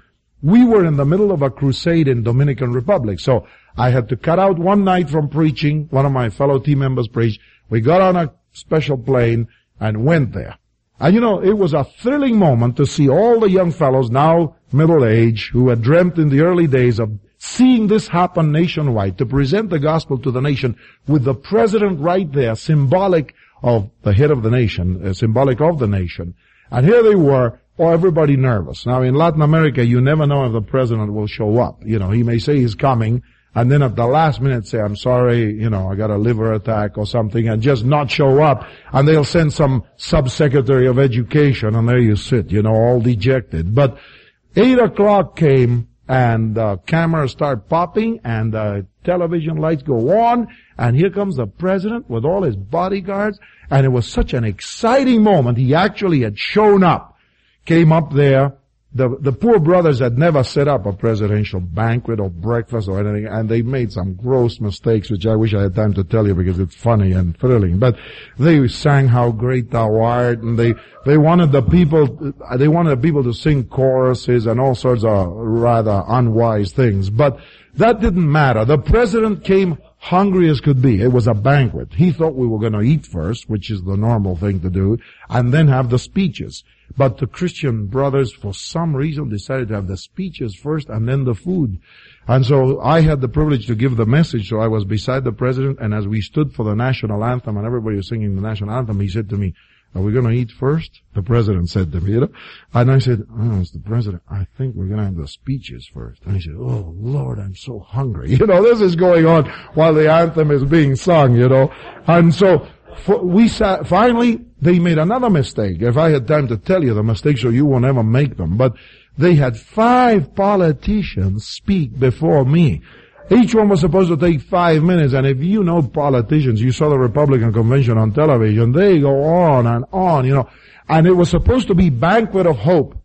We were in the middle of a crusade in Dominican Republic, so I had to cut out one night from preaching. One of my fellow team members preached. We got on a special plane and went there. And you know, it was a thrilling moment to see all the young fellows now middle age who had dreamt in the early days of seeing this happen nationwide, to present the gospel to the nation with the president right there, symbolic of the head of the nation, uh, symbolic of the nation. And here they were, oh, everybody nervous. Now in Latin America, you never know if the president will show up. You know, he may say he's coming, and then at the last minute say, I'm sorry, you know, I got a liver attack or something, and just not show up, and they'll send some subsecretary of education, and there you sit, you know, all dejected. But eight o'clock came, and the cameras start popping and the television lights go on and here comes the president with all his bodyguards and it was such an exciting moment. He actually had shown up, came up there the, the poor brothers had never set up a presidential banquet or breakfast or anything, and they made some gross mistakes, which I wish I had time to tell you because it's funny and thrilling. But they sang "How Great Thou Art," and they they wanted the people they wanted the people to sing choruses and all sorts of rather unwise things. But that didn't matter. The president came hungry as could be. It was a banquet. He thought we were going to eat first, which is the normal thing to do, and then have the speeches. But the Christian brothers, for some reason, decided to have the speeches first and then the food. And so I had the privilege to give the message, so I was beside the president, and as we stood for the national anthem and everybody was singing the national anthem, he said to me, are we going to eat first? The president said to me, you know? And I said, oh, Mr. President, I think we're going to have the speeches first. And he said, oh, Lord, I'm so hungry. [laughs] You know, this is going on while the anthem is being sung, you know? And so, we sat, finally, they made another mistake. If I had time to tell you the mistakes, so you won't ever make them. But they had five politicians speak before me. Each one was supposed to take five minutes, and if you know politicians, you saw the Republican convention on television, they go on and on, you know. And it was supposed to be banquet of hope.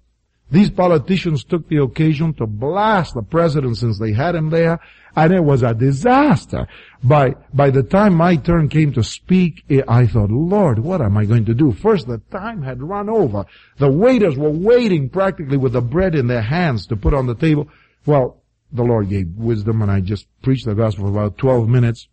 These politicians took the occasion to blast the president since they had him there, and it was a disaster. By, by the time my turn came to speak, eh, I thought, Lord, what am I going to do? First, the time had run over. The waiters were waiting practically with the bread in their hands to put on the table. Well, the Lord gave wisdom and I just preached the gospel for about 12 minutes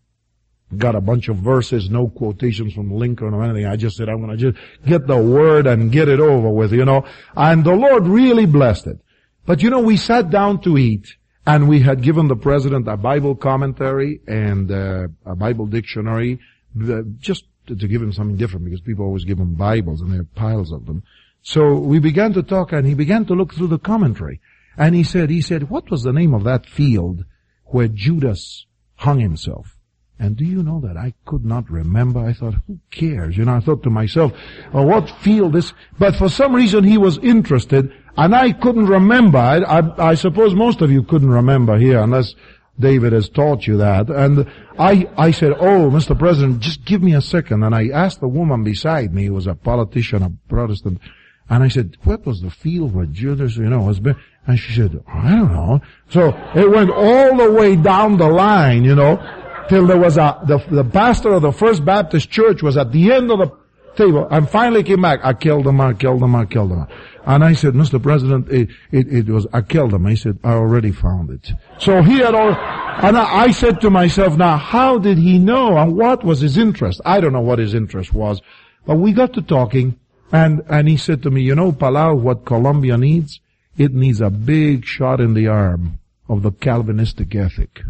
got a bunch of verses, no quotations from Lincoln or anything. I just said, I'm going to just get the word and get it over with, you know. And the Lord really blessed it. But you know, we sat down to eat and we had given the president a Bible commentary and uh, a Bible dictionary, uh, just to, give him something different because people always give him Bibles and there are piles of them. So we began to talk and he began to look through the commentary. And he said, he said, what was the name of that field where Judas hung himself? And do you know that I could not remember? I thought, who cares? You know, I thought to myself, oh, what field is, but for some reason he was interested and I couldn't remember. I, I, I suppose most of you couldn't remember here unless David has taught you that. And I, I said, oh, Mr. President, just give me a second. And I asked the woman beside me, who was a politician, a Protestant, and I said, what was the field where Judas, you know, was been? And she said, I don't know. So it went all the way down the line, you know till there was a, the, the pastor of the First Baptist Church was at the end of the table and finally came back. Akeldama, I killed him, Akeldama. And I said, Mr. President, it, it, it was, Akeldama. He said, I already found it. So he had all, and I, I said to myself, now how did he know and what was his interest? I don't know what his interest was, but we got to talking and, and he said to me, you know, Palau, what Colombia needs? It needs a big shot in the arm of the Calvinistic ethic.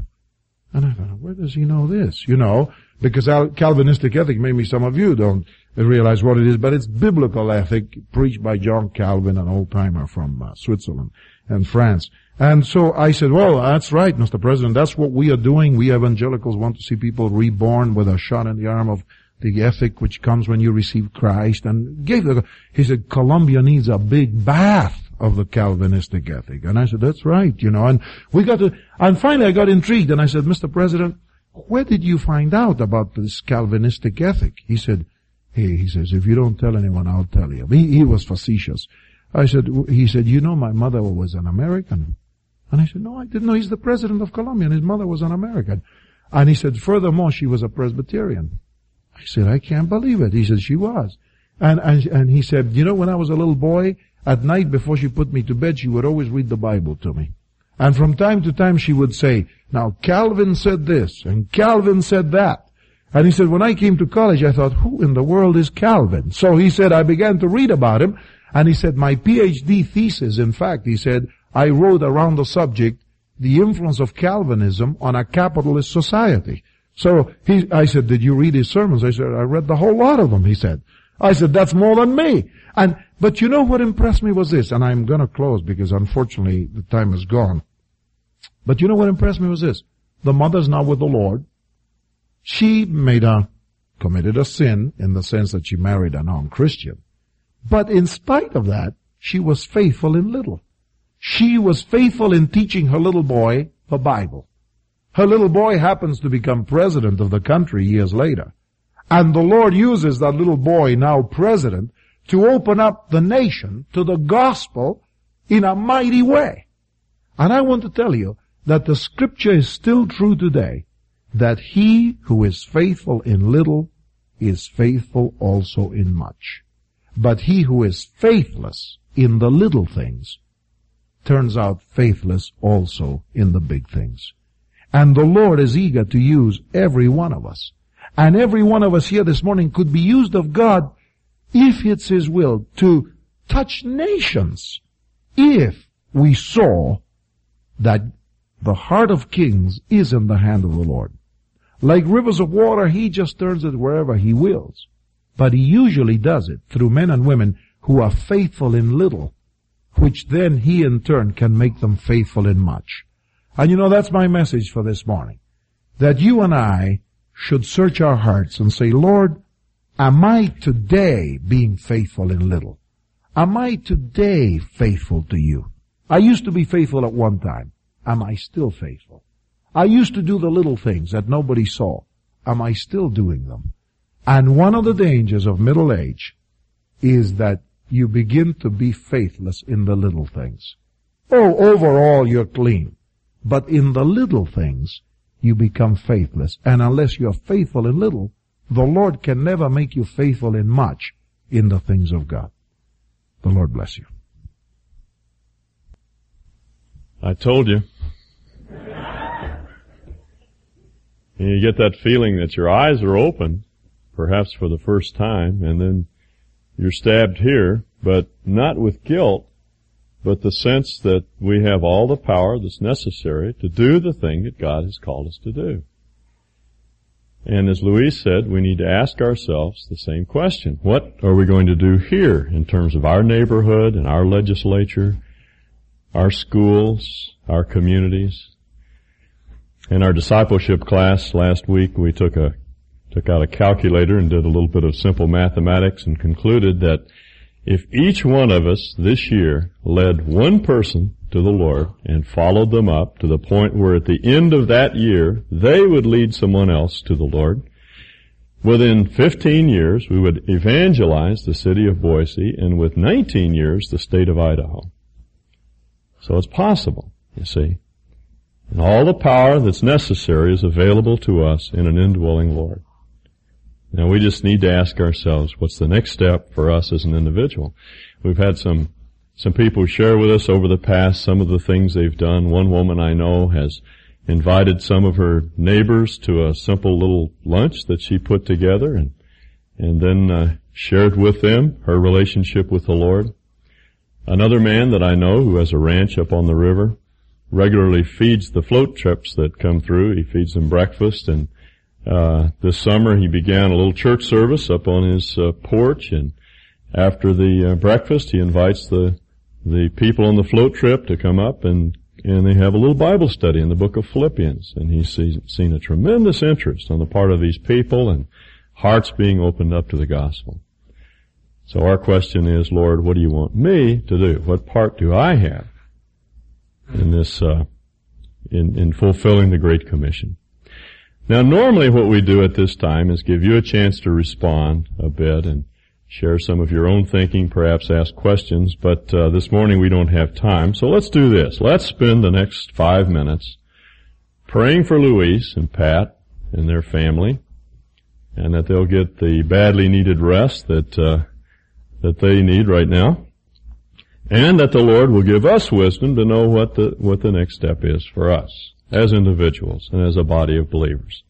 And I thought, where does he know this? You know, because Calvinistic ethic, maybe some of you don't realize what it is, but it's biblical ethic preached by John Calvin, an old timer from uh, Switzerland and France. And so I said, well, that's right, Mr. President. That's what we are doing. We evangelicals want to see people reborn with a shot in the arm of the ethic which comes when you receive Christ. And gave the, he said, Colombia needs a big bath of the Calvinistic ethic. And I said, that's right, you know, and we got to, and finally I got intrigued and I said, Mr. President, where did you find out about this Calvinistic ethic? He said, hey, he says, if you don't tell anyone, I'll tell you. He, he was facetious. I said, he said, you know my mother was an American. And I said, no, I didn't know. He's the president of Colombia and his mother was an American. And he said, furthermore, she was a Presbyterian. I said, I can't believe it. He said, she was. And, and, and he said, you know, when I was a little boy, at night before she put me to bed, she would always read the Bible to me. And from time to time she would say, now Calvin said this, and Calvin said that. And he said, when I came to college, I thought, who in the world is Calvin? So he said, I began to read about him, and he said, my PhD thesis, in fact, he said, I wrote around the subject, the influence of Calvinism on a capitalist society. So he, I said, did you read his sermons? I said, I read the whole lot of them, he said. I said, that's more than me. And, but you know what impressed me was this, and I'm gonna close because unfortunately the time is gone. But you know what impressed me was this. The mother's now with the Lord. She made a, committed a sin in the sense that she married a non-Christian. But in spite of that, she was faithful in little. She was faithful in teaching her little boy the Bible. Her little boy happens to become president of the country years later. And the Lord uses that little boy, now president, to open up the nation to the gospel in a mighty way. And I want to tell you that the scripture is still true today, that he who is faithful in little is faithful also in much. But he who is faithless in the little things turns out faithless also in the big things. And the Lord is eager to use every one of us. And every one of us here this morning could be used of God if it's His will, to touch nations if we saw that the heart of kings is in the hand of the Lord. Like rivers of water, He just turns it wherever He wills. But He usually does it through men and women who are faithful in little, which then He in turn can make them faithful in much. And you know, that's my message for this morning. That you and I should search our hearts and say, Lord, Am I today being faithful in little? Am I today faithful to you? I used to be faithful at one time. Am I still faithful? I used to do the little things that nobody saw. Am I still doing them? And one of the dangers of middle age is that you begin to be faithless in the little things. Oh, overall you're clean. But in the little things, you become faithless. And unless you're faithful in little, the Lord can never make you faithful in much in the things of God. The Lord bless you. I told you. You get that feeling that your eyes are open, perhaps for the first time, and then you're stabbed here, but not with guilt, but the sense that we have all the power that's necessary to do the thing that God has called us to do. And as Luis said, we need to ask ourselves the same question. What are we going to do here in terms of our neighborhood and our legislature, our schools, our communities? In our discipleship class last week, we took a, took out a calculator and did a little bit of simple mathematics and concluded that if each one of us this year led one person to the Lord and followed them up to the point where at the end of that year, they would lead someone else to the Lord. Within 15 years, we would evangelize the city of Boise and with 19 years, the state of Idaho. So it's possible, you see. And all the power that's necessary is available to us in an indwelling Lord. Now we just need to ask ourselves, what's the next step for us as an individual? We've had some some people share with us over the past some of the things they've done. One woman I know has invited some of her neighbors to a simple little lunch that she put together and, and then uh, shared with them her relationship with the Lord. Another man that I know who has a ranch up on the river regularly feeds the float trips that come through. He feeds them breakfast and uh, this summer he began a little church service up on his uh, porch and after the uh, breakfast he invites the the people on the float trip to come up and and they have a little Bible study in the book of Philippians. And he's seen a tremendous interest on the part of these people and hearts being opened up to the gospel. So our question is, Lord, what do you want me to do? What part do I have in this, uh, in, in fulfilling the Great Commission? Now normally what we do at this time is give you a chance to respond a bit and share some of your own thinking, perhaps ask questions, but uh, this morning we don't have time. So let's do this. Let's spend the next five minutes praying for Luis and Pat and their family, and that they'll get the badly needed rest that uh, that they need right now, and that the Lord will give us wisdom to know what the what the next step is for us as individuals and as a body of believers.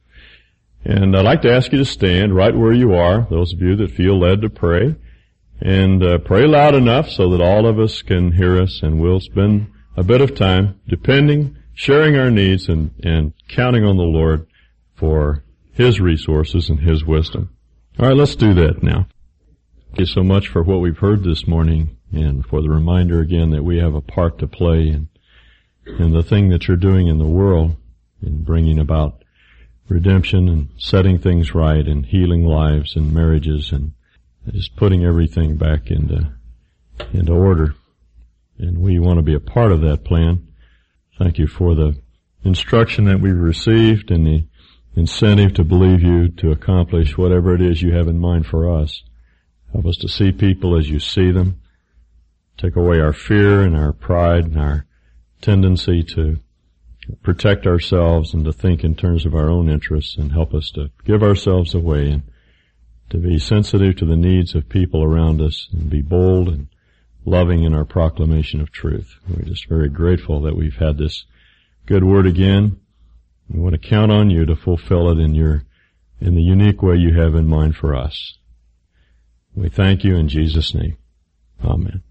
And I'd like to ask you to stand right where you are, those of you that feel led to pray, and uh, pray loud enough so that all of us can hear us and we'll spend a bit of time depending, sharing our needs and, and counting on the Lord for His resources and His wisdom. Alright, let's do that now. Thank you so much for what we've heard this morning and for the reminder again that we have a part to play in, in the thing that you're doing in the world in bringing about redemption and setting things right and healing lives and marriages and just putting everything back into into order. And we want to be a part of that plan. Thank you for the instruction that we've received and the incentive to believe you to accomplish whatever it is you have in mind for us. Help us to see people as you see them. Take away our fear and our pride and our tendency to protect ourselves and to think in terms of our own interests and help us to give ourselves away and to be sensitive to the needs of people around us and be bold and loving in our proclamation of truth. We're just very grateful that we've had this good word again. We want to count on you to fulfill it in your, in the unique way you have in mind for us. We thank you in Jesus' name. Amen.